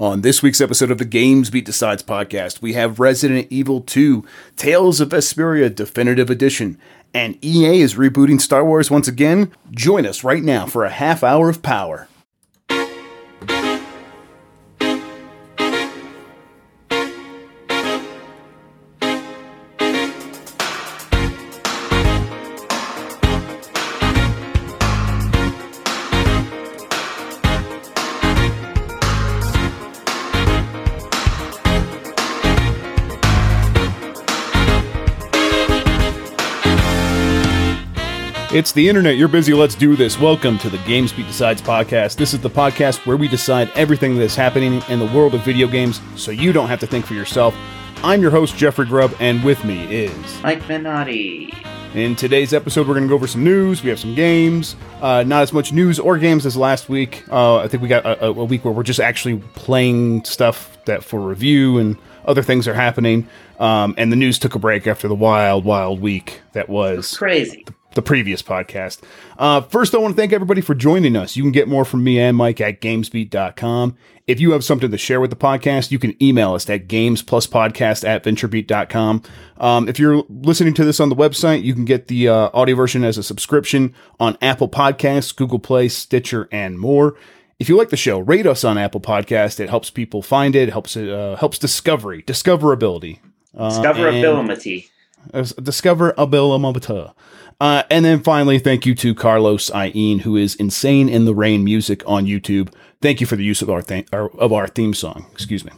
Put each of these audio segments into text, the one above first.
On this week's episode of the GamesBeat Decides podcast, we have Resident Evil 2 Tales of Vesperia Definitive Edition, and EA is rebooting Star Wars once again. Join us right now for a half hour of power. It's the internet. You're busy. Let's do this. Welcome to the GamesBeat Decides podcast. This is the podcast where we decide everything that's happening in the world of video games so you don't have to think for yourself. I'm your host, Jeffrey Grubb, and with me is Mike Minotti. In today's episode, we're going to go over some news. We have some games. Uh, not as much news or games as last week. Uh, I think we got a, a week where we're just actually playing stuff that for review and other things are happening. Um, and the news took a break after the wild, wild week that was Crazy. the previous podcast. Uh, first, I want to thank everybody for joining us. You can get more from me and Mike at gamesbeat.com. If you have something to share with the podcast, you can email us at gamespluspodcast at venturebeat.com. Um, if you're listening to this on the website, you can get the uh, audio version as a subscription on Apple Podcasts, Google Play, Stitcher, and more. If you like the show, rate us on Apple Podcast. It helps people find it, helps it, uh, helps discovery, discoverability. Uh, and- Discoverability. discoverability. Uh, and then finally, thank you to Carlos Eiene, who is Insane in the Rain music on YouTube. Thank you for the use of our, th- our of our theme song. Excuse me.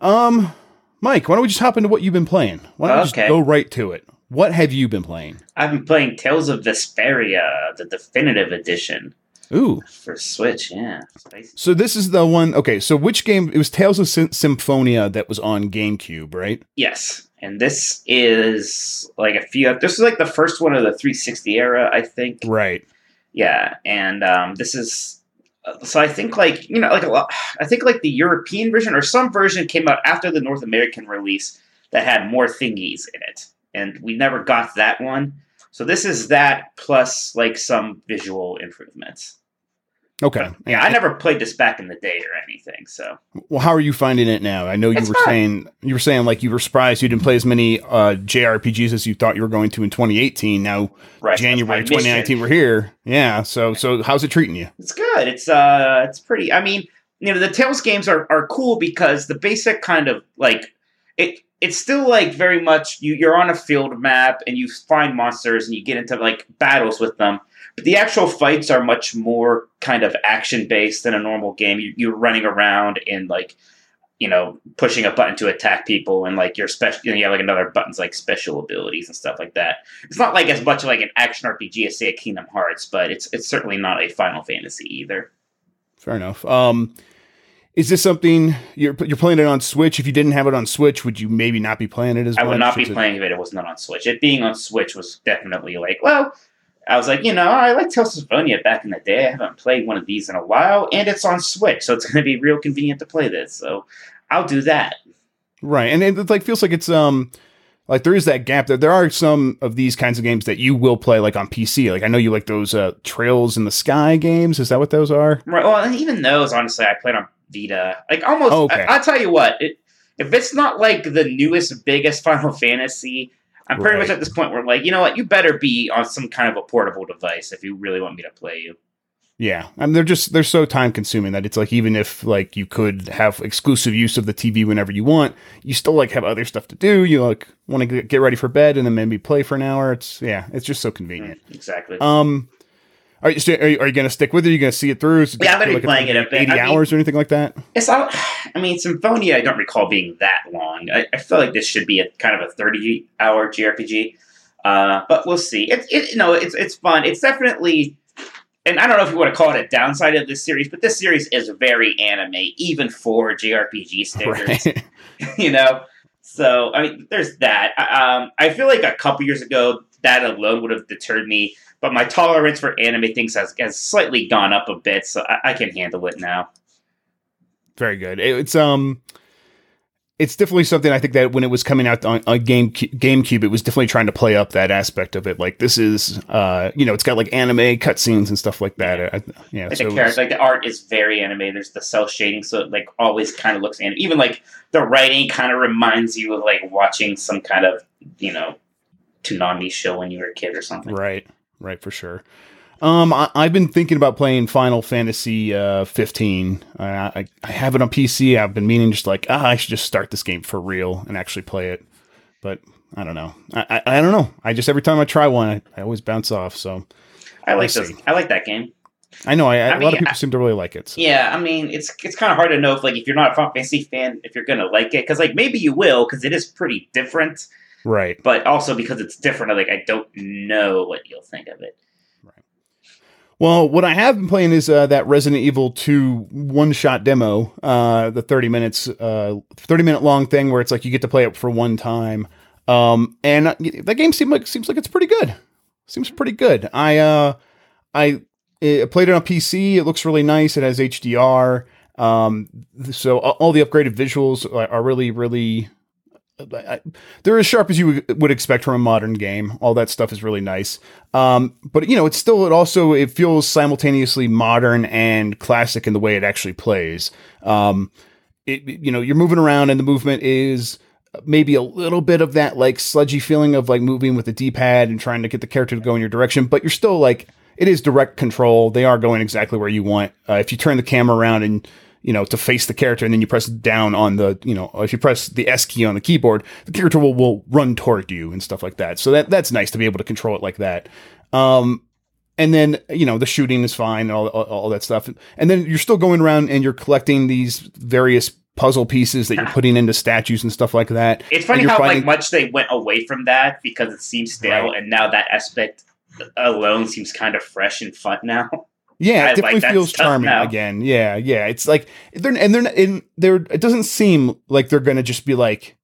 Um, Mike, why don't we just hop into what you've been playing? Why don't we just go right to it? What have you been playing? I've been playing Tales of Vesperia, the definitive edition Ooh, for Switch. Yeah. So this is the one. Okay, so which game? It was Tales of Sym- Symphonia that was on GameCube, right? Yes. And this is like a few. This is like the first one of the 360 era, I think. Right. Yeah. And um, this is. uh, So I think like you know like a lot. I think like the European version or some version came out after the North American release that had more thingies in it, and we never got that one. So this is that plus like some visual improvements. Okay. Yeah, I never played this back in the day or anything. So Well, how are you finding it now? I know you It's were fun. saying you were saying like you were surprised you didn't play as many uh, JRPGs as you thought you were going to in 2018. Now right, January my mission. 2019, we're here. Yeah. So so how's it treating you? It's good. It's uh, it's pretty. I mean, you know, the Tales games are are cool because the basic kind of like it. It's still like very much you. You're on a field map and you find monsters and you get into like battles with them. But the actual fights are much more kind of action based than a normal game. You, you're running around and like you know pushing a button to attack people and like your special. You, know, you have like another buttons like special abilities and stuff like that. It's not like as much like an action RPG as say a Kingdom Hearts, but it's it's certainly not a Final Fantasy either. Fair enough. Um, is this something you're you're playing it on Switch? If you didn't have it on Switch, would you maybe not be playing it as I much? would not be playing it- if it was not on Switch. It being on Switch was definitely like, well, I was like, you know, I like Tales of Symphonia back in the day. I haven't played one of these in a while, and it's on Switch, so it's going to be real convenient to play this. So I'll do that. Right, and it, like feels like it's um like there is that gap there. There are some of these kinds of games that you will play like on PC. Like I know you like those uh, Trails in the Sky games. Is that what those are? Right. Well, even those, honestly, I played on Vita. Like almost. Oh, okay. I, will tell you what. It, if it's not like the newest, biggest Final Fantasy, I'm pretty much at this point where I'm like, you know what, you better be on some kind of a portable device if you really want me to play you. Yeah, I mean they're just they're so time consuming that it's like even if like you could have exclusive use of the TV whenever you want, you still like have other stuff to do. You like want to get ready for bed and then maybe play for an hour. It's yeah, it's just so convenient. Mm, Exactly. Um, are you st- are you, are you going to stick with it? Are you going to see it through? It Yeah, I'm gonna be it's playing it a bit. eighty I mean- hours or anything like that. It's not, I mean, Symphonia, I don't recall being that long. I, I feel like this should be a kind of a 30 hour JRPG. Uh, but we'll see. It's it, you know, it's it's fun. It's definitely, and I don't know if you want to call it a downside of this series, but this series is very anime, even for JRPG standards. Right. you know, so I mean, there's that. I- Um, I feel like a couple years ago, that alone would have deterred me. But my tolerance for anime things has, has slightly gone up a bit, so I, I can handle it now. Very good. It- It's um it's definitely something I think that when it was coming out on, on Game GameCube, it was definitely trying to play up that aspect of it. Like this is, uh, you know, it's got like anime cutscenes and stuff like that. Yeah, I, yeah like so the character, like the art is very anime. There's the cell shading, so it like always kind of looks anime. Even like the writing kind of reminds you of like watching some kind of you know Toonami show when you were a kid or something. right, right for sure. Um, I, I've been thinking about playing Final Fantasy uh, 15. I, I I have it on PC. I've been meaning just like ah, I should just start this game for real and actually play it, but I don't know. I I, I don't know. I just every time I try one, I, I always bounce off. So I like those. I like that game. I know I, I a lot mean, of people I- seem to really like it. So. Yeah, I mean, it's it's kind of hard to know if like if you're not a Final Fantasy fan, if you're gonna like it, because like maybe you will, because it is pretty different. Right. But also because it's different, like I don't know what you'll think of it. Well, what I have been playing is uh, that Resident Evil 2 one shot demo, uh, the 30 minutes, uh, 30 minute long thing where it's like you get to play it for one time. Um, and uh, that game seems like seems like it's pretty good. Seems pretty good. I uh, I uh, played it on PC. It looks really nice. It has HDR. Um, so all the upgraded visuals are, are really really. They're as sharp as you would- would expect from a modern game. All that stuff is really nice. Um, but you know, it's still it also it feels simultaneously modern and classic in the way it actually plays. Um, it, you know, you're moving around and the movement is maybe a little bit of that like sludgy feeling of like moving with the D-pad and trying to get the character to go in your direction, but you're still like it is direct control. They are going exactly where you want. Uh, if you turn the camera around and you know to face the character and then you press down on the you know if you press the S key on the keyboard, the character will, will run toward you and stuff like that. So that that's nice to be able to control it like that. Um, and then you know the shooting is fine and all, all, all that stuff and then you're still going around and you're collecting these various puzzle pieces that you're putting into statues and stuff like that It's funny how finding- like much they went away from that because it seems stale, Right. and now that aspect alone seems kind of fresh and fun now. yeah it like definitely that feels charming now. again. Yeah yeah. It's like they're and they're in they're it doesn't seem like they're gonna just be like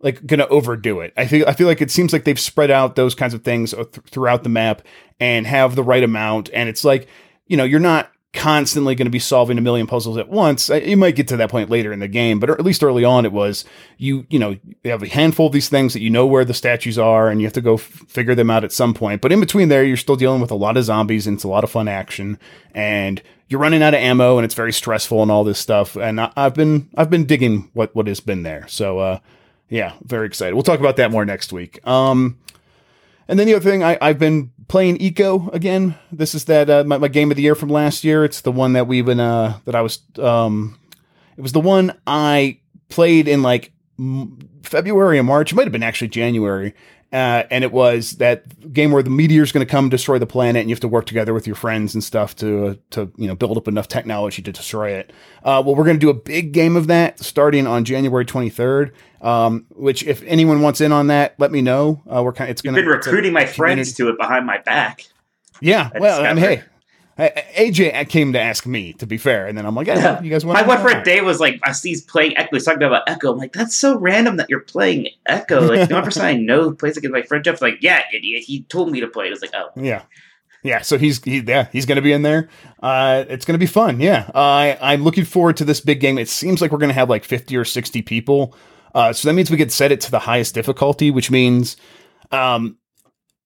like gonna overdo it. I feel i feel like it seems like they've spread out those kinds of things uh, th- throughout the map and have the right amount. And it's like you know you're not constantly going to be solving a million puzzles at once Uh, you might get to that point later in the game but at least early on it was you you know you have a handful of these things that you know where the statues are and you have to go f- figure them out at some point but in between there you're still dealing with a lot of zombies and it's a lot of fun action and you're running out of ammo and it's very stressful and all this stuff and I, i've been i've been digging what what has been there so uh yeah very excited. We'll talk about that more next week. Um and then the other thing, I, I've been playing Eco again. This is that uh, my, my game of the year from last year. It's the one that we've been uh, that I was. Um, it was the one I played in like m- February and March. It might have been actually January. Uh, and it was that game where the meteor's going to come destroy the planet, and you have to work together with your friends and stuff to uh, to you know build up enough technology to destroy it. Uh, well, we're going to do a big game of that starting on January 23rd. Um, which, if anyone wants in on that, let me know. Uh, we're kind. Of, It's I've going been recruiting my friends to it behind my back. yeah, I well, I mean, hey, AJ came to ask me. To be fair, and then I'm like, yeah, Yeah. you guys want? My one for a day was like, I see he's playing Eco. He's talking about Eco. I'm like, that's so random that you're playing Eco. Like, the only person I know who plays is my friend Jeff. Like, yeah, idiot. He told me to play it. I was like, oh. Yeah, yeah. So he's he, yeah he's going to be in there. Uh, it's going to be fun. Yeah, I I'm looking forward to this big game. It seems like we're going to have like 50 or 60 people. Uh, so that means we could set it to the highest difficulty, which means um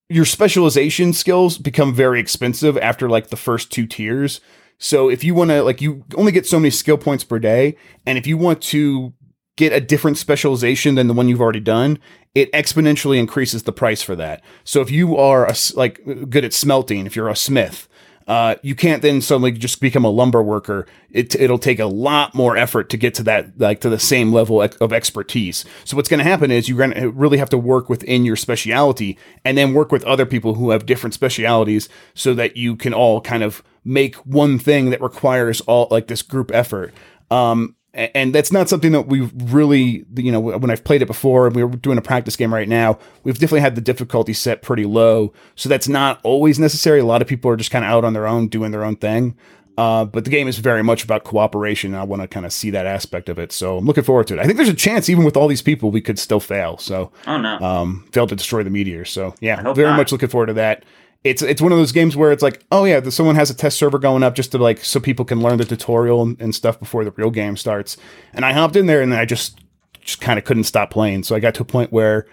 your specialization skills become very expensive after like the first two tiers. So if you want to like you only get so many skill points per day and if you want to get a different specialization than the one you've already done, it exponentially increases the price for that. So if you are a like good at smelting, if you're a smith, uh, you can't then suddenly just become a lumber worker. It, it'll take a lot more effort to get to that, like to the same level of expertise. So what's going to happen is you're going to really have to work within your speciality and then work with other people who have different specialities so that you can all kind of make one thing that requires all like this group effort. Um, and that's not something that we've really, you know, when I've played it before, and we're doing a practice game right now, we've definitely had the difficulty set pretty low. So that's not always necessary. A lot of people are just kind of out on their own, doing their own thing. Uh, but the game is very much about cooperation. And I want to kind of see that aspect of it. So I'm looking forward to it. I think there's a chance, even with all these people, we could still fail. So Oh, no. um, failed to destroy the meteor. So yeah, very not. much looking forward to that. It's it's one of those games where it's like, oh yeah, the, someone has a test server going up just to like so people can learn the tutorial and, and stuff before the real game starts. And I hopped in there and I just just kind of couldn't stop playing. So I got to a point where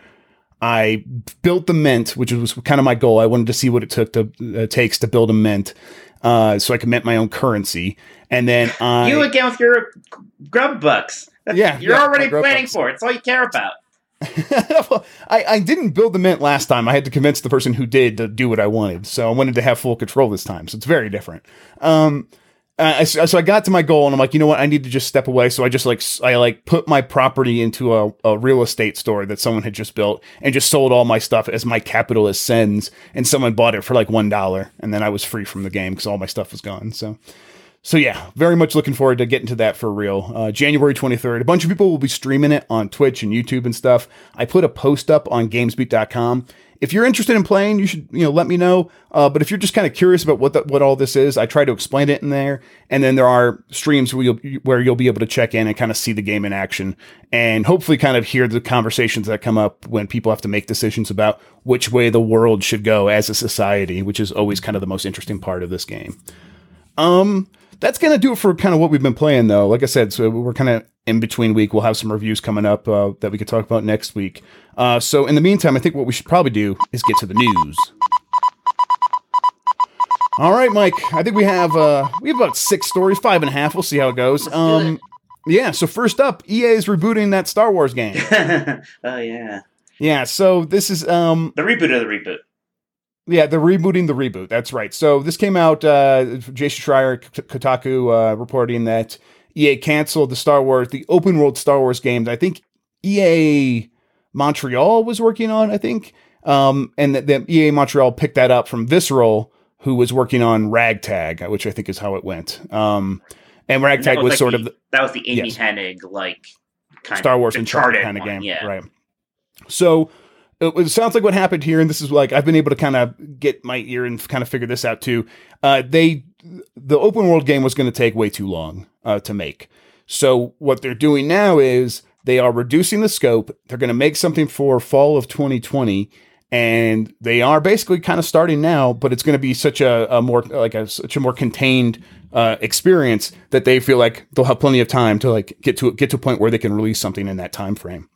I built the mint, which was kind of my goal. I wanted to see what it took to uh, takes to build a mint, uh, so I could mint my own currency. And then I, you again with your Grubb bucks. That's, Yeah, you're yeah, already planning bucks. for it. It's all you care about. I, I didn't build the mint last time. I had to convince the person who did to do what I wanted. So I wanted to have full control this time. So it's very different. Um, I- so I got to my goal and I'm like, you know what? I need to just step away. So I just like, I like put my property into a, a real estate store that someone had just built and just sold all my stuff as my capital as sends. And someone bought it for like $1. And then I was free from the game because all my stuff was gone. So, so yeah, very much looking forward to getting to that for real. Uh, January 23rd. A bunch of people will be streaming it on Twitch and YouTube and stuff. I put a post up on gamesbeat.com. If you're interested in playing, you should, you know, let me know. Uh, but if you're just kind of curious about what the, what all this is, I try to explain it in there. And then there are streams where you'll where you'll be able to check in and kind of see the game in action, and hopefully kind of hear the conversations that come up when people have to make decisions about which way the world should go as a society, which is always kind of the most interesting part of this game. Um, that's gonna do it for kind of what we've been playing, though. Like I said, so we're kind of in between week. We'll have some reviews coming up uh, that we could talk about next week. Uh, so in the meantime, I think what we should probably do is get to the news. All right, Mike. I think we have uh, we have about six stories, five and a half. We'll see how it goes. Um, yeah. So first up, EA is rebooting that Star Wars game. oh yeah, yeah. So this is um, the reboot of the reboot. Yeah, they're rebooting the reboot. That's right. So this came out. Uh, Jason Schreier, Kotaku, uh, reporting that EA canceled the Star Wars, the open world Star Wars games. I think EA Montreal was working on. I think, um, and that that EA Montreal picked that up from Visceral, who was working on Ragtag, which I think is how it went. Um, and And Ragtag that was, like sort the, of the, that was the Amy Yes. Hennig like kind of Star Wars Uncharted Uncharted kind of game, Yeah, right? So it, sounds like what happened here, and this is like I've been able to kind of get my ear and kind of figure this out too. Uh, they the open world game was going to take way too long uh, to make. So what they're doing now is they are reducing the scope. They're going to make something for fall of 2020. And they are basically kind of starting now, but it's going to be such a, a more like a such a more contained uh, experience that they feel like they'll have plenty of time to like get to get to a point where they can release something in that time frame.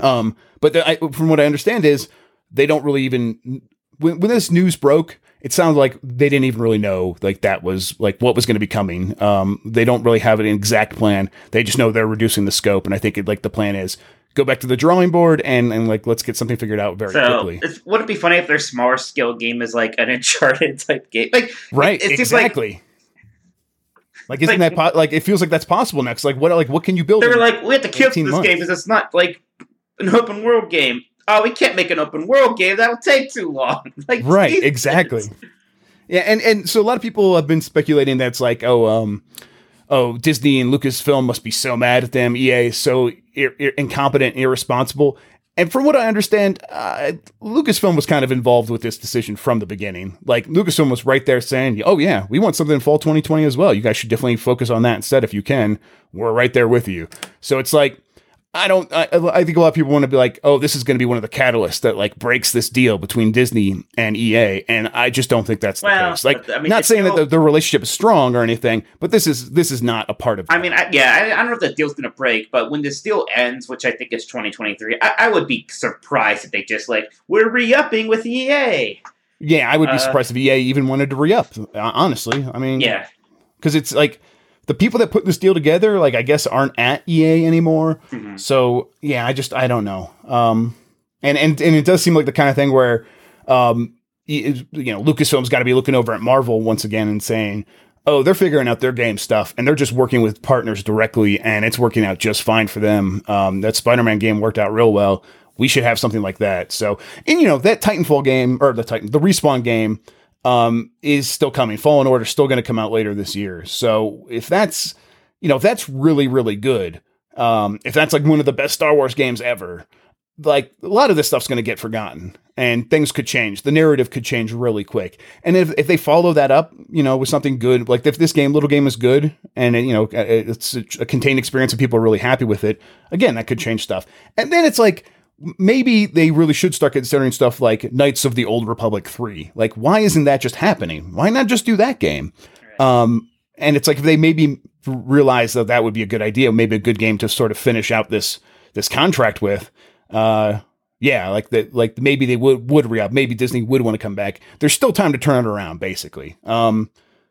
Um, but the, I, from what I understand is they don't really even when, when this news broke, it sounds like they didn't even really know like that was like what was going to be coming. Um, they don't really have an exact plan. They just know they're reducing the scope, and I think it, like the plan is go back to the drawing board and and like let's get something figured out very So quickly. it's, would it be funny if their smaller scale game is like an Uncharted type game? Like Right? it exactly. Like, isn't like- that po- like it feels like that's possible next? Like what like what can you build? they were like, we have to kill this months. game because it's not like an open world game. Oh, we can't make an open world game. That'll take too long. like right Jesus. exactly yeah and and so a lot of people have been speculating that's like oh um oh disney and lucasfilm must be so mad at them ea is so ir- ir- incompetent irresponsible and from what i understand uh, lucasfilm was kind of involved with this decision from the beginning like lucasfilm was right there saying oh yeah we want something in fall 2020 as well you guys should definitely focus on that instead if you can we're right there with you so it's like I don't. I, I think a lot of people want to be like, "Oh, this is going to be one of the catalysts that like breaks this deal between Disney and EA," and I just don't think that's the Well, case. Like, I mean, not saying that the, the relationship is strong or anything, but this is this is not a part of. I mean, I, yeah, I, I don't know if the deal's going to break, but when this deal ends, which I think is 2023, I, I would be surprised if they just like we're re-upping with EA. yeah, I would be uh, surprised if EA even wanted to re up. Honestly, I mean, Yeah, because it's like the people that put this deal together, like I guess, aren't at EA anymore. Mhm. So yeah, I just I don't know. Um, and and and it does seem like the kind of thing where, um, you know, Lucasfilm's got to be looking over at Marvel once again and saying, oh, they're figuring out their game stuff and they're just working with partners directly, and it's working out just fine for them. Um, that Spider-Man game worked out real well. We should have something like that. So, and you know, that Titanfall game or the Titan, the Respawn game um, is still coming. Fallen Order still going to come out later this year. So if that's, you know, if that's really, really good, um, if that's like one of the best Star Wars games ever, like a lot of this stuff's going to get forgotten and things could change. The narrative could change really quick. And if, if they follow that up, you know, with something good, like if this game, little game is good and, you know, it's a contained experience and people are really happy with it, again, that could change stuff. And then it's like, maybe they really should start considering stuff like Knights of the Old Republic 3. Like, why isn't that just happening? Why not just do that game? Um, and it's like if they maybe realize that that would be a good idea, maybe a good game to sort of finish out this this contract with, uh, yeah, like that, like maybe they would would re up. Maybe Disney would want to come back. There's still time to turn it around, basically. Um,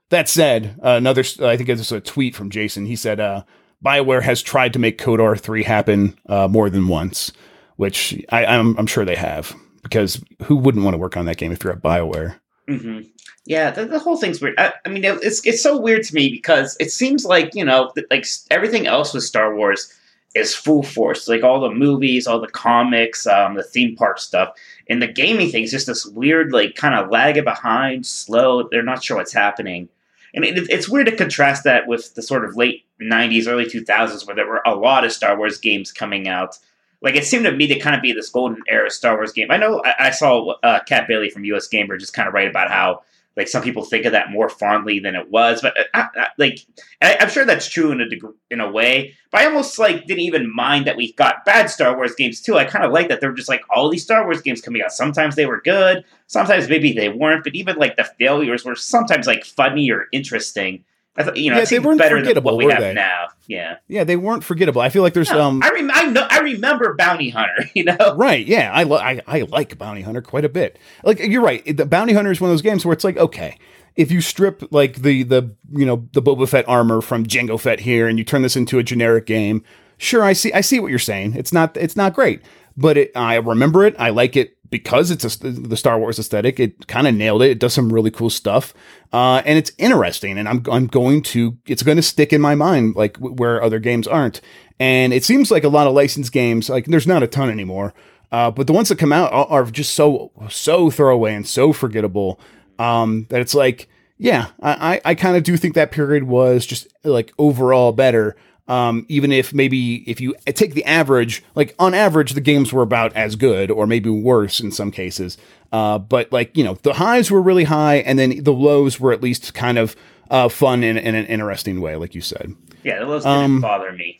that said, uh, another I think it's a tweet from Jason. He said, uh, BioWare has tried to make KOTOR three happen uh, more than once, which I, I'm I'm sure they have because who wouldn't want to work on that game if you're at BioWare? Mm-hmm. Yeah, the, the, whole thing's weird. I, I, mean, it's it's so weird to me because it seems like you know, like everything else with Star Wars is full force. Like all the movies, all the comics, um, the theme park stuff, and the gaming thing is just this weird, like kind of lagging behind, slow. They're not sure what's happening, and it, it's weird to contrast that with the sort of late '90s, early 2000s, where there were a lot of Star Wars games coming out like it seemed to me to kind of be this golden era Star Wars game. I know I, I saw uh, Kat Bailey from US Gamer just kind of write about how like some people think of that more fondly than it was, but uh, like I, am sure that's true in a degree, in a way. But I almost like didn't even mind that we got bad Star Wars games too. I kind of like that there were just like all these Star Wars games coming out. Sometimes they were good, sometimes maybe they weren't. But even like the failures were sometimes like funny or interesting. I thought, you know, yeah, they weren't better forgettable, than what we have they? now. Yeah, yeah, they weren't forgettable. I feel like there's no, um, I, rem- I know, I remember Bounty Hunter. You know, right? Yeah, I, lo- I I like Bounty Hunter quite a bit. Like you're right, the Bounty Hunter is one of those games where it's like, okay, if you strip like the the you know the Boba Fett armor from Jango Fett here, and you turn this into a generic game, sure, I see I see what you're saying. It's not it's not great, but it, I remember it. I like it because it's a, the Star Wars aesthetic, it kind of nailed it. It does some really cool stuff, uh, and it's interesting. And I'm I'm going to it's going to stick in my mind like where other games aren't. And it seems like a lot of licensed games like there's not a ton anymore, uh, but the ones that come out are, are just so so throwaway and so forgettable um, that it's like yeah, I I kind of do think that period was just like overall better. Um, even if maybe if you take the average, like on average, the games were about as good or maybe worse in some cases. Uh, but like, you know, the highs were really high and then the lows were at least kind of uh, fun in, in an interesting way, like you said. Yeah, the lows didn't um, bother me.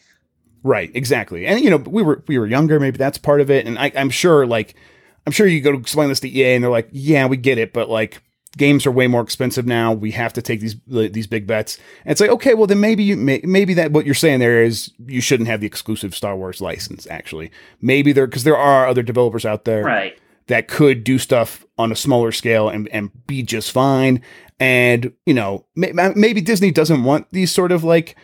Right, exactly. And you know, we were we were younger, maybe that's part of it. And I, I'm sure like I'm sure you go to explain this to EA and they're like, yeah, we get it, but like games are way more expensive now. We have to take these these big bets. And it's like, okay, well then maybe you may, maybe that what you're saying there is you shouldn't have the exclusive Star Wars license. Actually, maybe there because there are other developers out there, right. that could do stuff on a smaller scale and and be just fine. And you know, may, maybe Disney doesn't want these sort of like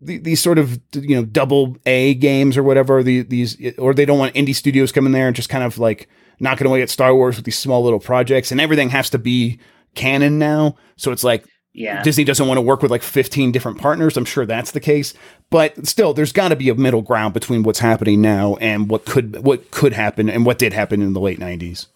these sort of you know double A games or whatever. These or they don't want indie studios coming there and just kind of like knocking away at Star Wars with these small little projects, and everything has to be canon now. So it's like yeah. Disney doesn't want to work with like 15 different partners. I'm sure that's the case, but still, there's got to be a middle ground between what's happening now and what could what could happen and what did happen in the late 90s.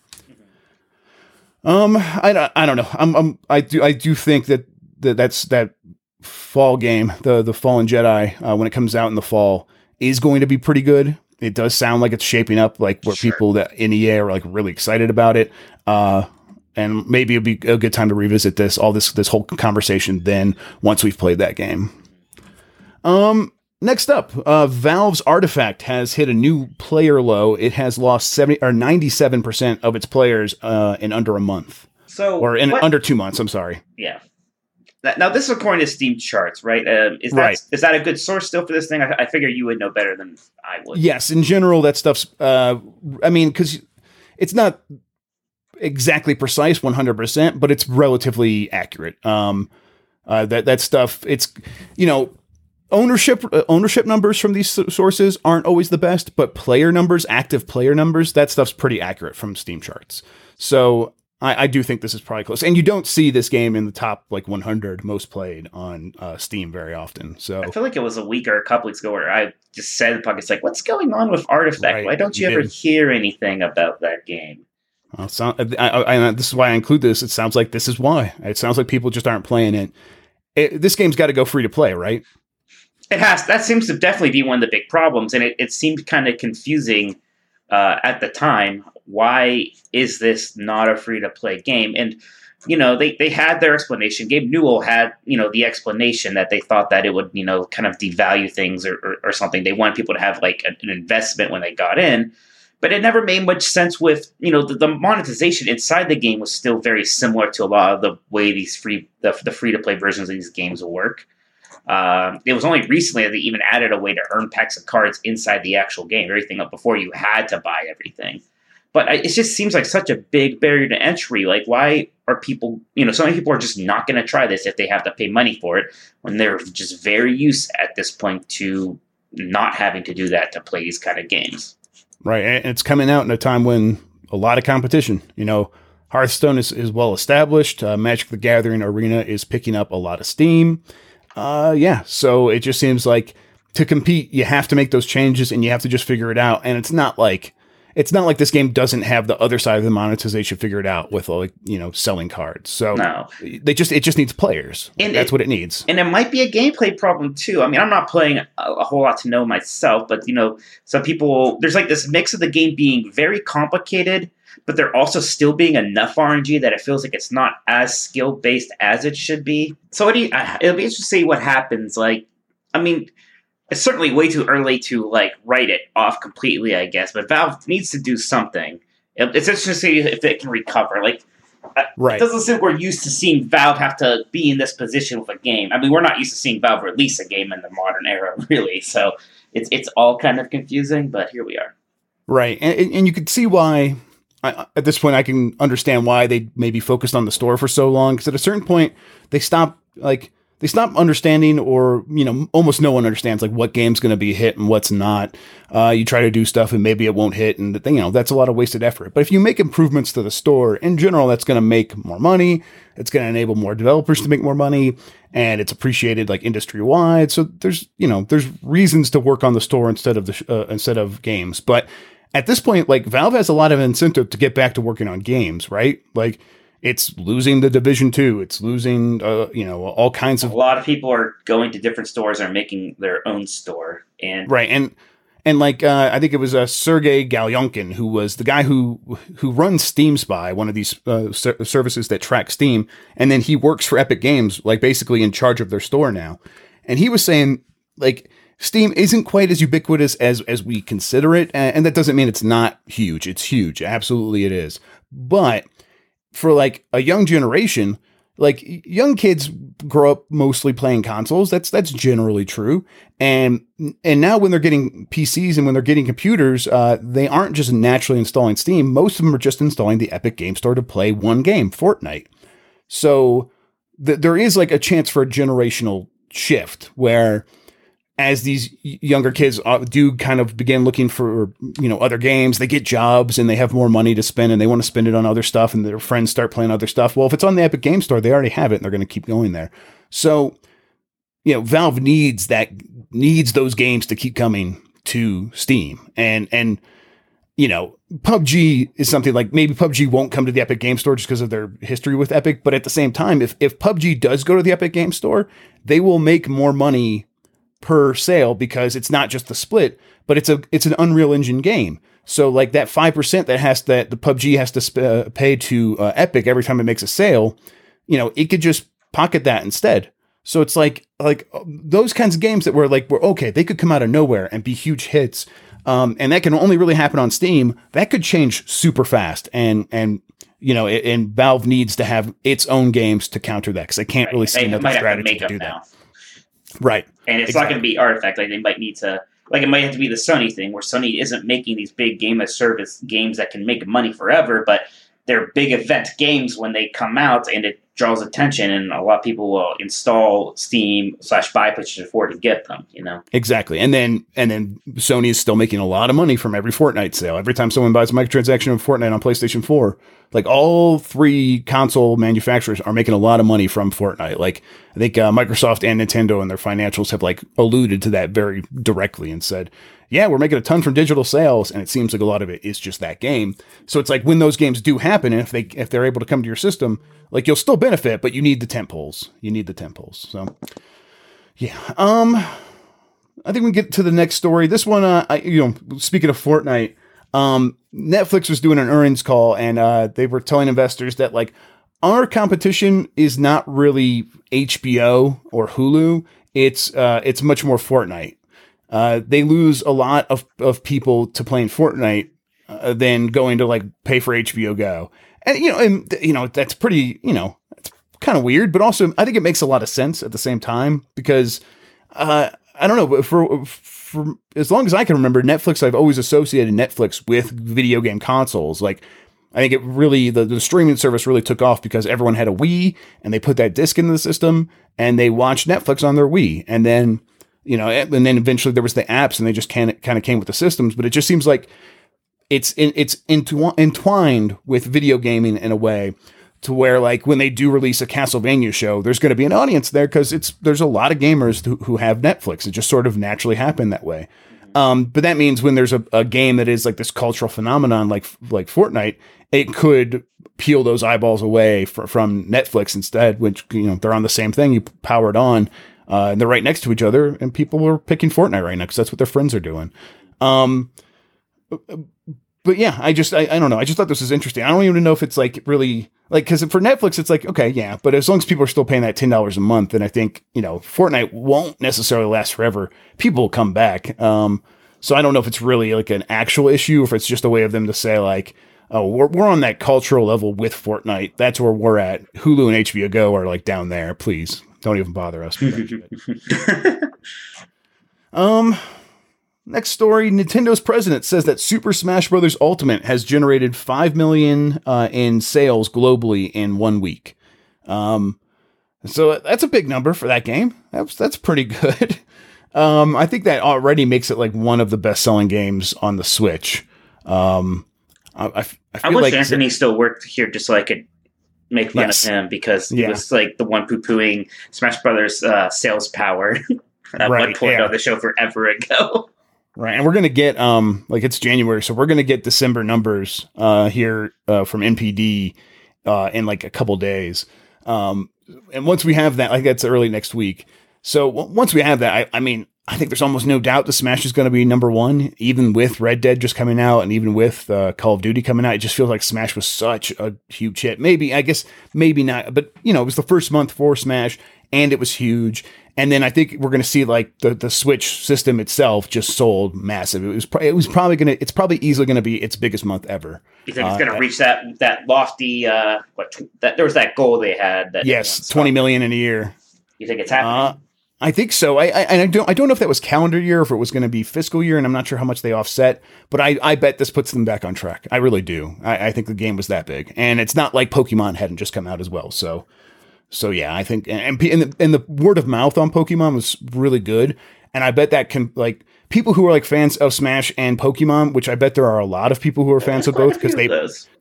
Um, I, I don't know. I'm, I'm I do I do think that, that that's that fall game, the the Fallen Jedi, uh, when it comes out in the fall, is going to be pretty good it does sound like it's shaping up like where sure. people that in EA are like really excited about it. Uh, and maybe it'd be a good time to revisit this all this this whole conversation then once we've played that game. Um, next up, uh, Valve's Artifact has hit a new player low. It has lost seventy or ninety seven percent of its players uh, in under a month. So or in what? under two months. I'm sorry. Yeah. Now, this is according to Steam charts, right? Um, is that right. is that a good source still for this thing? I, I, figure you would know better than I would. Yes, in general, that stuff's. Uh, I mean, because it's not exactly precise 100%, but it's relatively accurate. Um, uh, that that stuff, it's you know, ownership uh, ownership numbers from these sources aren't always the best, but player numbers, active player numbers, that stuff's pretty accurate from Steam charts. So I, I, do think this is probably close, and you don't see this game in the top like 100 most played on uh, Steam very often. So I feel like it was a week or a couple weeks ago where I just said the podcast like, "What's going on with Artifact? Right. Why don't you, you ever did. hear anything about that game?" Well, sound, I, I, this is why I include this. It sounds like this is why. It sounds like people just aren't playing it. it this game's got to go free to play, right? It has. That seems to definitely be one of the big problems, and it, it seemed kind of confusing uh, at the time why is this not a free to play game? And you know, they, they had their explanation. Gabe Newell had, you know, the explanation that they thought that it would, you know, kind of devalue things or, or, or something. They wanted people to have like an investment when they got in. But it never made much sense with, you know, the, the monetization inside the game was still very similar to a lot of the way these free, the, the free to play versions of these games work. Uh, it was only recently that they even added a way to earn packs of cards inside the actual game. Everything up before you had to buy everything. But it just seems like such a big barrier to entry. Like, why are people, you know, so many people are just not going to try this if they have to pay money for it when they're just very used at this point to not having to do that to play these kind of games. Right. And it's coming out in a time when a lot of competition, you know, Hearthstone is, is well established. Uh, Magic the Gathering Arena is picking up a lot of steam. Uh, yeah. So it just seems like to compete, you have to make those changes and you have to just figure it out. And it's not like, it's not like this game doesn't have the other side of the monetization figured out with like you know selling cards. So No. they just it just needs players. And That's it- what it needs. and it might be a gameplay problem too. I mean, I'm not playing a, a whole lot to know myself, but you know, some people there's like this mix of the game being very complicated, but they're also still being enough RNG that it feels like it's not as skill based as it should be. So what do you, uh, it'll be interesting to see what happens. Like, I mean, it's certainly way too early to like write it off completely, I guess. But Valve needs to do something. It- It's interesting to see if it can recover. Like, right. it doesn't seem we're used to seeing Valve have to be in this position with a game. I mean, we're not used to seeing Valve release a game in the modern era, really. So it's it's all kind of confusing, but here we are. Right. And, and and you could see why, I, at this point, I can understand why they maybe focused on the store for so long. Because at a certain point, they stop, like, they stop understanding, or, you know, almost no one understands, like, what game's going to be hit and what's not. Uh, you try to do stuff and maybe it won't hit. And, you know, that's a lot of wasted effort. But if you make improvements to the store, in general, that's going to make more money. It's going to enable more developers to make more money. And it's appreciated, like, industry wide. So there's, you know, there's reasons to work on the store instead of the, sh- uh, instead of games. But, at this point, like Valve has a lot of incentive to get back to working on games, right? Like it's losing the Division Two, it's losing, uh, you know, all kinds of. A lot of people are going to different stores and making their own store, and right, and and like uh, I think it was uh, Sergey Galyonkin who was the guy who who runs Steam Spy, one of these uh, ser- services that track Steam, and then he works for Epic Games, like basically in charge of their store now, and he was saying like. Steam isn't quite as ubiquitous as as we consider it, and, that doesn't mean it's not huge. It's huge, absolutely it is. But for like a young generation, like young kids grow up mostly playing consoles. That's that's generally true. And and now when they're getting PCs and when they're getting computers, uh, they aren't just naturally installing Steam. Most of them are just installing the Epic Game Store to play one game, Fortnite. So th- there is like a chance for a generational shift where as these younger kids uh, do kind of begin looking for you know other games they get jobs and they have more money to spend and they want to spend it on other stuff and their friends start playing other stuff. Well if it's on the epic game store they already have it and they're going to keep going there. So you know valve needs that needs those games to keep coming to steam. And and you know pubg is something like maybe pubg won't come to the epic game store just because of their history with epic but at the same time if if pubg does go to the epic game store they will make more money per sale because it's not just the split, but it's a it's an Unreal Engine game. So like that five percent that has that the PUBG has to sp- uh, pay to uh, Epic every time it makes a sale, you know, it could just pocket that instead. So it's like like uh, those kinds of games that were like were okay, they could come out of nowhere and be huge hits, um, and that can only really happen on Steam. That could change super fast, and and you know, and- and Valve needs to have its own games to counter that because they can't really see they another might strategy to do now. that. Right. and it's not going to be artifact. Like they might need to, like it might have to be the Sony thing, where Sony isn't making these big game as service games that can make money forever, but they're big event games when they come out, and it draws attention, and a lot of people will install Steam slash buy PlayStation Four to get them. You know, Exactly. And then and then Sony is still making a lot of money from every Fortnite sale. Every time someone buys a microtransaction of Fortnite on PlayStation 4, like all three console manufacturers are making a lot of money from Fortnite. Like I think uh, Microsoft and Nintendo and their financials have like alluded to that very directly and said, "Yeah, we're making a ton from digital sales." And it seems like a lot of it is just that game. So it's like when those games do happen, and if they if they're able to come to your system, like you'll still benefit, but you need the tent poles. You need the tent poles. So yeah. Um I think we get to the next story. This one, uh, I, you know, speaking of Fortnite, um, Netflix was doing an earnings call, and uh, they were telling investors that like our competition is not really HBO or Hulu. It's uh, it's much more Fortnite. Uh, they lose a lot of, of people to playing Fortnite uh, than going to like pay for HBO Go, and you know, and you know that's pretty, you know, it's kind of weird, but also I think it makes a lot of sense at the same time because uh, I don't know, but for for as long as I can remember, Netflix I've always associated Netflix with video game consoles. Like I think it really the, the streaming service really took off because everyone had a Wii and they put that disc into the system and they watched Netflix on their Wii and then you know and then eventually there was the apps and they just kind of kind of came with the systems. But it just seems like it's it's entwined with video gaming in a way to where like when they do release a Castlevania show, there's going to be an audience there because it's there's a lot of gamers who, who have Netflix. It just sort of naturally happened that way. Um, but that means when there's a, a game that is like this cultural phenomenon, like like Fortnite, it could peel those eyeballs away for, from Netflix instead. Which you know they're on the same thing. You power it on, uh, and they're right next to each other, and people are picking Fortnite right now because that's what their friends are doing. Um, but yeah, I just I, I don't know. I just thought this was interesting. I don't even know if it's like really like because for Netflix it's like okay yeah, but as long as people are still paying that ten dollars a month, then I think you know Fortnite won't necessarily last forever. People will come back. Um, so I don't know if it's really like an actual issue, or if it's just a way of them to say like. Oh, we're, we're on that cultural level with Fortnite. That's where we're at. Hulu and HBO Go are like down there. Please don't even bother us. um, Next story Nintendo's president says that Super Smash Bros. Ultimate has generated 5 million uh, in sales globally in one week. Um, so that's a big number for that game. That's, that's pretty good. Um, I think that already makes it like one of the best selling games on the Switch. Um, I, I, I, I wish like Anthony still worked here just so I could make fun yes. of him because he yeah. was like the one poo pooing Smash Brothers uh, sales power at right, one point yeah. on the show forever ago. Right. And we're going to get, um, like it's January. So we're going to get December numbers, uh, here, uh, from NPD, uh, in like a couple days. Um, and once we have that, like that's early next week. So w- once we have that, I, I mean, I think there's almost no doubt the Smash is going to be number one, even with Red Dead just coming out and even with uh, Call of Duty coming out. It just feels like Smash was such a huge hit. Maybe, I guess, maybe not, but you know, it was the first month for Smash and it was huge. And then I think we're going to see like the, the Switch system itself just sold massive. It was it was probably going to it's probably easily going to be its biggest month ever. You think it's going to uh, reach that that lofty uh what that there was that goal they had that yes twenty million in a year. You think it's happening? I think so. I, I I don't I don't know if that was calendar year or if it was going to be fiscal year, and I'm not sure how much they offset. But I, I bet this puts them back on track. I really do. I, I think the game was that big, and it's not like Pokemon hadn't just come out as well. So so yeah, I think and and the, and the word of mouth on Pokemon was really good, and I bet that can like people who are like fans of Smash and Pokemon, which I bet there are a lot of people who are fans of both because they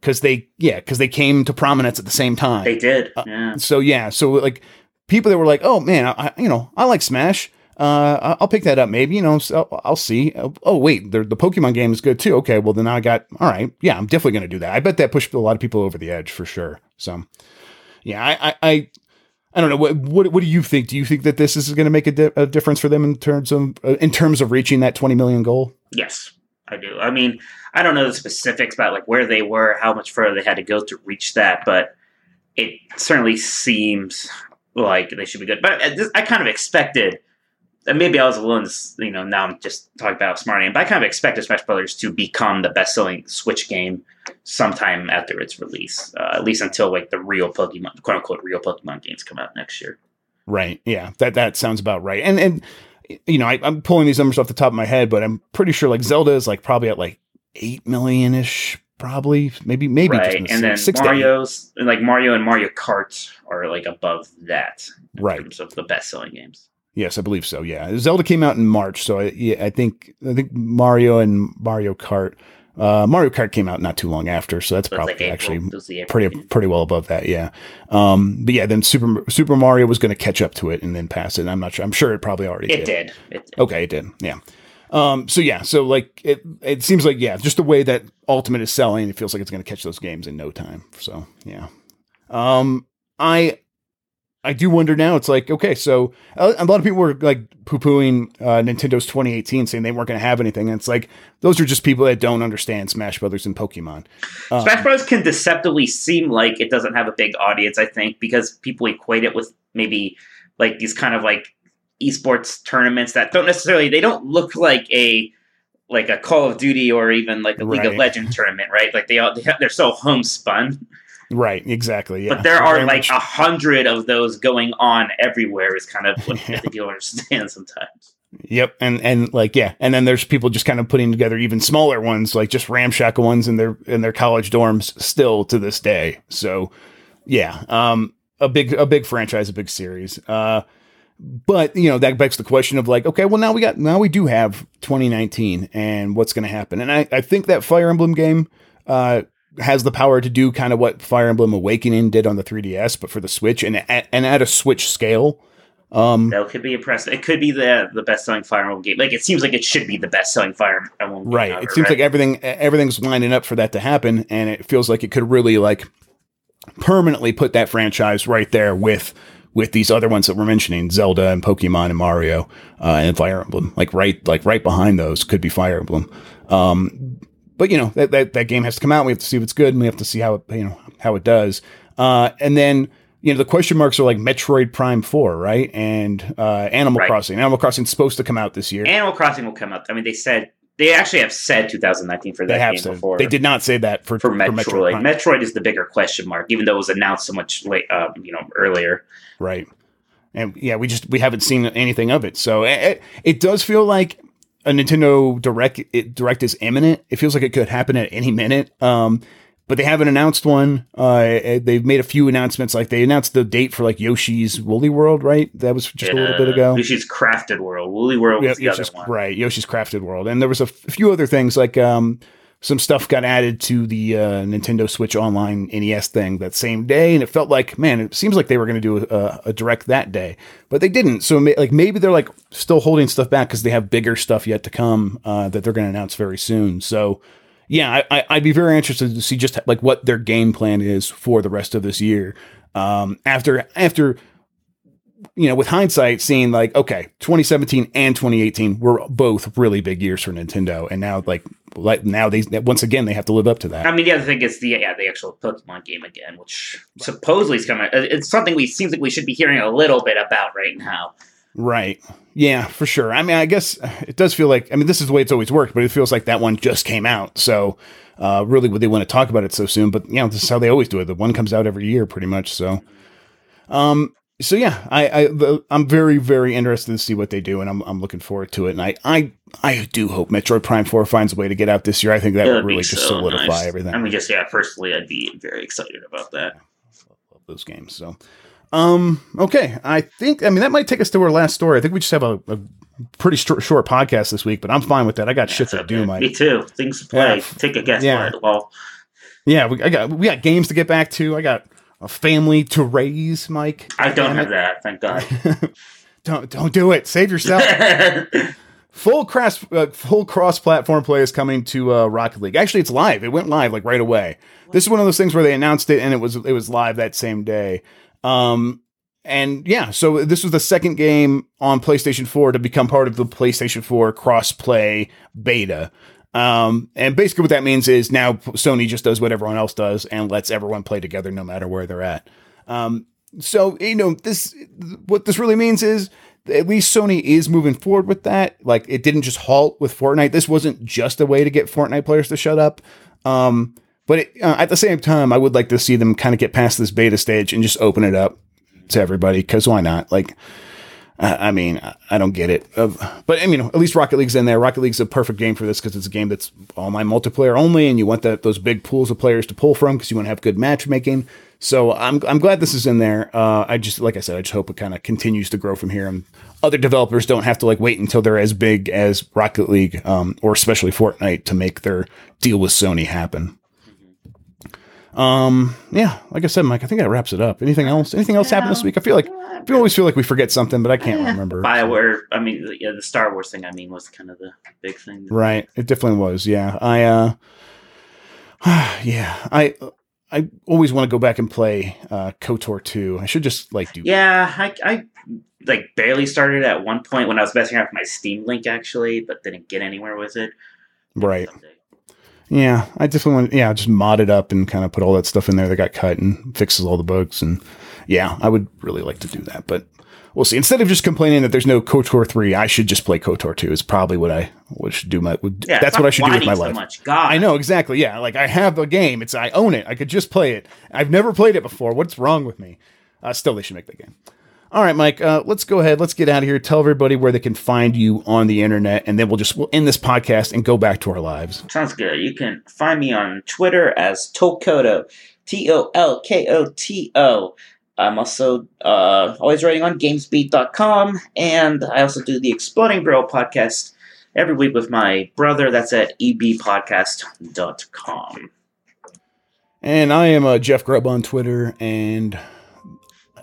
because they yeah because they came to prominence at the same time. They did. Uh, yeah. Uh, so yeah, so like people that were like, oh man, I, you know, I like Smash. Uh, I'll pick that up. Maybe you know, so I'll see. Oh wait, the the Pokemon game is good too. Okay, well then I got all right. Yeah, I'm definitely going to do that. I bet that pushed a lot of people over the edge for sure. So yeah, I, I, I don't know what what what do you think? Do you think that this is going to make a, di- a, difference for them in terms of uh, in terms of reaching that 20 million goal? Yes, I do. I mean, I don't know the specifics about like where they were, how much further they had to go to reach that, but it certainly seems like they should be good. But I kind of expected and maybe I was alone. You know, now I'm just talking about smart but I kind of expected Smash Brothers to become the best-selling Switch game sometime after its release, uh, at least until like the real Pokemon, quote unquote, real Pokemon games come out next year. Right. Yeah. That that sounds about right. And and you know, I, am pulling these numbers off the top of my head, but I'm pretty sure like Zelda is like probably at like eight million ish, probably maybe maybe right. and then six Mario's and like Mario and Mario Kart are like above that right. terms of the best selling games. Yes, I believe so. Yeah, Zelda came out in March, so I, yeah, I think I think Mario and Mario Kart. Uh, Mario Kart came out not too long after, so that's so probably like actually pretty pretty well above that. Yeah, um, but yeah, then Super Super Mario was going to catch up to it and then pass it. I'm not sure. I'm sure it probably already it did. did. It did. Okay, it did. Yeah. Um, so yeah, so like it, it seems like yeah, just the way that Ultimate is selling, it feels like it's going to catch those games in no time. So yeah, um, I I do wonder now. It's like okay, so a, lot of people were like poo pooing uh, Nintendo's 2018, saying they weren't going to have anything. And it's like those are just people that don't understand Smash Brothers and Pokemon. Um, Smash Bros. can deceptively seem like it doesn't have a big audience. I think because people equate it with maybe like these kind of like esports tournaments that don't necessarily they don't look like a like a Call of Duty or even like a League right. of Legends tournament, right? Like they all they they're so homespun Right, exactly. Yeah. But there are Very like a hundred of those going on everywhere. Is kind of what I Yeah. think you'll understand sometimes. Yep, and and like yeah, and then there's people just kind of putting together even smaller ones, like just ramshackle ones in their in their college dorms still to this day. So yeah, um, a big a big franchise, a big series. Uh, but you know that begs the question of like, okay, well now we got now we do have 2019, and what's going to happen? And I I think that Fire Emblem game uh has the power to do kind of what Fire Emblem Awakening did on the 3DS, but for the Switch and at, and at a Switch scale. Um, That could be impressive. It could be the the best selling Fire Emblem game. Like it seems like it should be the best selling Fire Emblem. game right ever, it seems right? like everything everything's lining up for that to happen and it feels like it could really like permanently put that franchise right there with with these other ones that we're mentioning zelda and pokemon and mario uh, and fire emblem. Like right like right behind those could be fire emblem. Um but you know that, that that game has to come out. We have to see if it's good and we have to see how it you know how it does. Uh and then you know the question marks are like metroid prime 4 right? And uh animal Right. crossing. Animal crossing's supposed to come out this year. Animal Crossing will come out. I mean, they said they actually have said 2019 for that they have game said before. they did not say that for for Metroid. Prime. Metroid is the bigger question mark, even though it was announced so much late, um, you know, earlier. Right. And yeah, we just we haven't seen anything of it. So it, it does feel like a Nintendo Direct it, Direct is imminent. It feels like it could happen at any minute. Um, but they haven't announced one. Uh, they've made a few announcements. Like they announced the date for like Yoshi's Woolly World, right? That was just a little bit ago. Yoshi's Crafted World, Woolly World Yeah, was the other Yoshi's, one. right, Yoshi's Crafted World, and there was a f- few other things like um, some stuff got added to the uh, Nintendo Switch Online NES thing that same day, and it felt like man, it seems like they were going to do a, a direct that day, but they didn't. So like maybe they're like still holding stuff back because they have bigger stuff yet to come uh, that they're going to announce very soon. So. Yeah, I, I'd be very interested to see just like what their game plan is for the rest of this year. Um, after after you know, with hindsight, seeing like, okay, 2017 and 2018 were both really big years for Nintendo, and now like, like now they once again they have to live up to that. I mean, the other thing is the yeah the actual Pokemon game again, which supposedly is coming. uh, It's something we seems like we should be hearing a little bit about right now. Right? Yeah, for sure. I mean, I guess it does feel like I mean this is the way it's always worked, but it feels like that one just came out, so uh, really would they want to talk about it so soon? But you know, this is how they always do it. The one comes out every year, pretty much. So, um, so yeah, I, I the, I'm very very interested to see what they do, and I'm I'm looking forward to it. And I I I do hope Metroid Prime Four finds a way to get out this year. I think that It would really just so solidify nice. everything. I mean, just yeah, personally, I'd be very excited about that. love those games. So, um, okay, I think I mean that might take us to our last story. I think we just have a, a pretty short, short podcast this week, but I'm fine with that. I got shit to do. Mike. Me too. Things to play. Yeah. Take a guess. Yeah. Yeah. Well, Yeah, we I got we got games to get back to. I got a family to raise, Mike. I don't have it. that. Thank God. don't don't do it. Save yourself. full cross uh, full cross platform play is coming to uh, Rocket League. Actually, it's live. It went live like right away. This is one of those things where they announced it and it was it was live that same day. Um, and yeah, so this was the second game on PlayStation 4 to become part of the PlayStation 4 cross-play beta. Um, and basically what that means is now Sony just does what everyone else does and lets everyone play together no matter where they're at. Um, so you know this what this really means is at least Sony is moving forward with that. Like it didn't just halt with Fortnite. This wasn't just a way to get Fortnite players to shut up. Um, but it, uh, at the same time, I would like to see them kind of get past this beta stage and just open it up to everybody. Because why not? Like, I, I mean, I, don't get it. Uh, but I mean, at least Rocket League's in there. Rocket League's a perfect game for this because it's a game that's online multiplayer only, and you want that those big pools of players to pull from because you want to have good matchmaking. So I'm I'm glad this is in there. Uh, I just like I said, I just hope it kind of continues to grow from here, and other developers don't have to like wait until they're as big as Rocket League um, or especially Fortnite to make their deal with Sony happen. Um, yeah, like I said, Mike, I think that wraps it up. Anything else? Anything else happened this week? I feel like we always feel like we forget something, but I can't remember. Bioware. I mean, the- yeah, the Star Wars thing. I mean, was kind of the big thing. Right. It definitely was. Yeah. I uh yeah. I I always want to go back and play uh KOTOR 2. I should just like do Yeah, I, I like barely started at one point when I was messing around with my Steam link actually, but didn't get anywhere with it. right. Someday. Yeah. I definitely want yeah, just mod it up and kind of put all that stuff in there that got cut and fixes all the bugs and yeah, I would really like to do that. But we'll see. Instead of just complaining that there's no KOTOR three, I should just play KOTOR two. Is probably what I what should do my. Would, Yeah, that's what I should do with my so life. Much. God, I know exactly. Yeah, like I have the game. It's I own it. I could just play it. I've never played it before. What's wrong with me? Uh, still, they should make the game. All right, Mike. Uh, let's go ahead. Let's get out of here. Tell everybody where they can find you on the internet, and then we'll just we'll end this podcast and go back to our lives. Sounds good. You can find me on Twitter as Tolkoto, T O L K O T O. I'm also uh, always writing on Gamesbeat.com, and I also do the Exploding Barrel podcast every week with my brother. That's at ebpodcast.com. And I am uh, Jeff Grubb on Twitter. And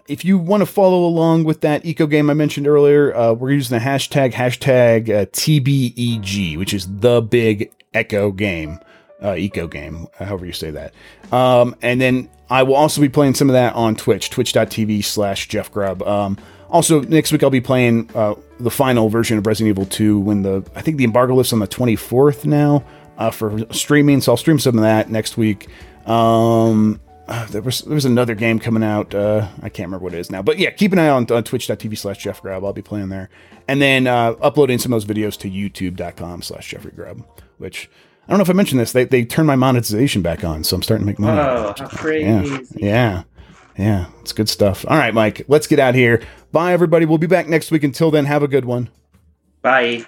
if you want to follow along with that eco game I mentioned earlier, uh, we're using the hashtag hashtag uh, TBEG, which is the big echo game, uh, eco game, however you say that. Um, and then I will also be playing some of that on Twitch, twitch.tv slash Jeff Grubb. Um, also, next week I'll be playing uh, the final version of Resident Evil 2 when the, I think the embargo lifts on the 24th now uh, for streaming. So I'll stream some of that next week. Um, uh, there was there was another game coming out. Uh, I can't remember what it is now, but yeah, keep an eye on, on twitch.tv slash Jeff Grubb. I'll be playing there, and then uh, uploading some of those videos to YouTube.com slash Jeffrey Grubb. Which I don't know if I mentioned this. They they turned my monetization back on, so I'm starting to make money. Oh, how crazy. yeah, yeah, yeah. It's good stuff. All right, Mike, let's get out here. Bye, everybody. We'll be back next week. Until then, have a good one. Bye.